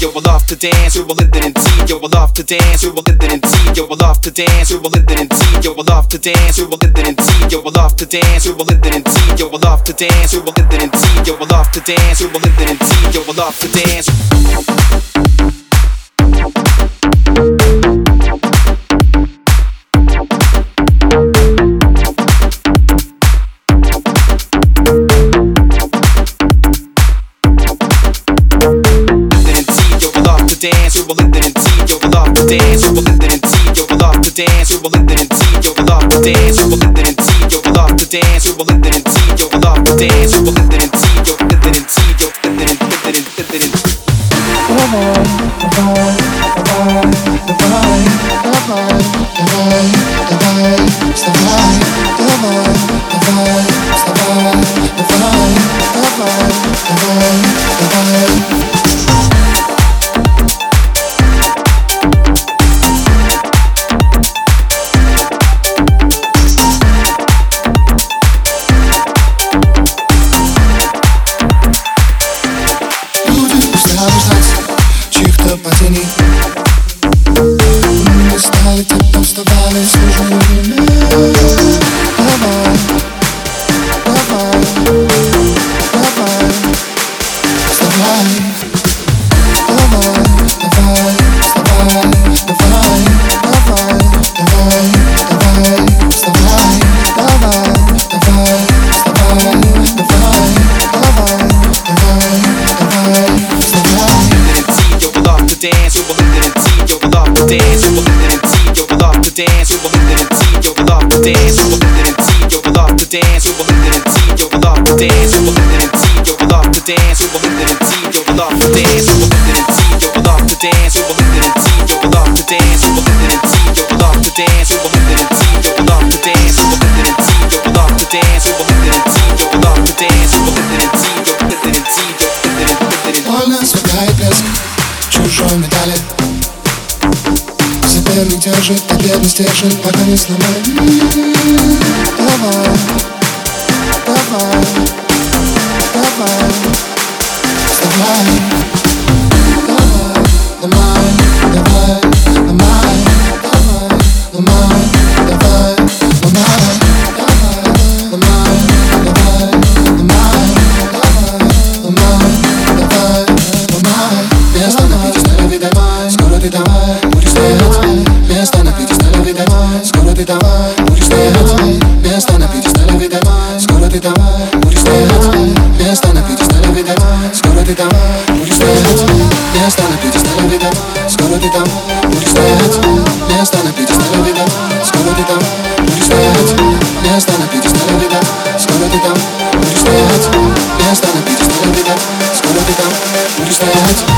Yo, I love to dance, you will live in tea. Yo, I love to dance, you will live in tea. Yo, I love to dance, you will live in tea. Yo, I love to dance, you will live in tea. Yo, I love to dance, you will live in tea. Yo, I love to dance, you will live in tea. Yo, I love to dance, you will live it in tea. Yo, I love to dance. Dance, you will live it in tea. Yo, I love to dance, you will live it in tea. Yo, I love to dance, you will live it in to dance, you will I love to dance, you will dance. You will dance. you will love to dance. You will guarantee you will love to dance. You will guarantee you will love to dance. You will guarantee you will love to dance. You will guarantee you will love to dance. You will guarantee you will love to dance. You will guarantee you will love to dance. You will Соперник держит, победный стержень, пока не сломай Давай, давай, давай, вставай Давай, будешь стоять Место на пьедестале видавай, скоро ты давай, будешь стоять Место на пьедестале видавай, скоро ты давай, будешь стоять Место на пьедестале видавай, скоро ты давай, будешь стоять Место на пьедестале видавай, скоро ты давай, будешь стоять Место на пьедестале видавай, скоро ты давай, будешь стоять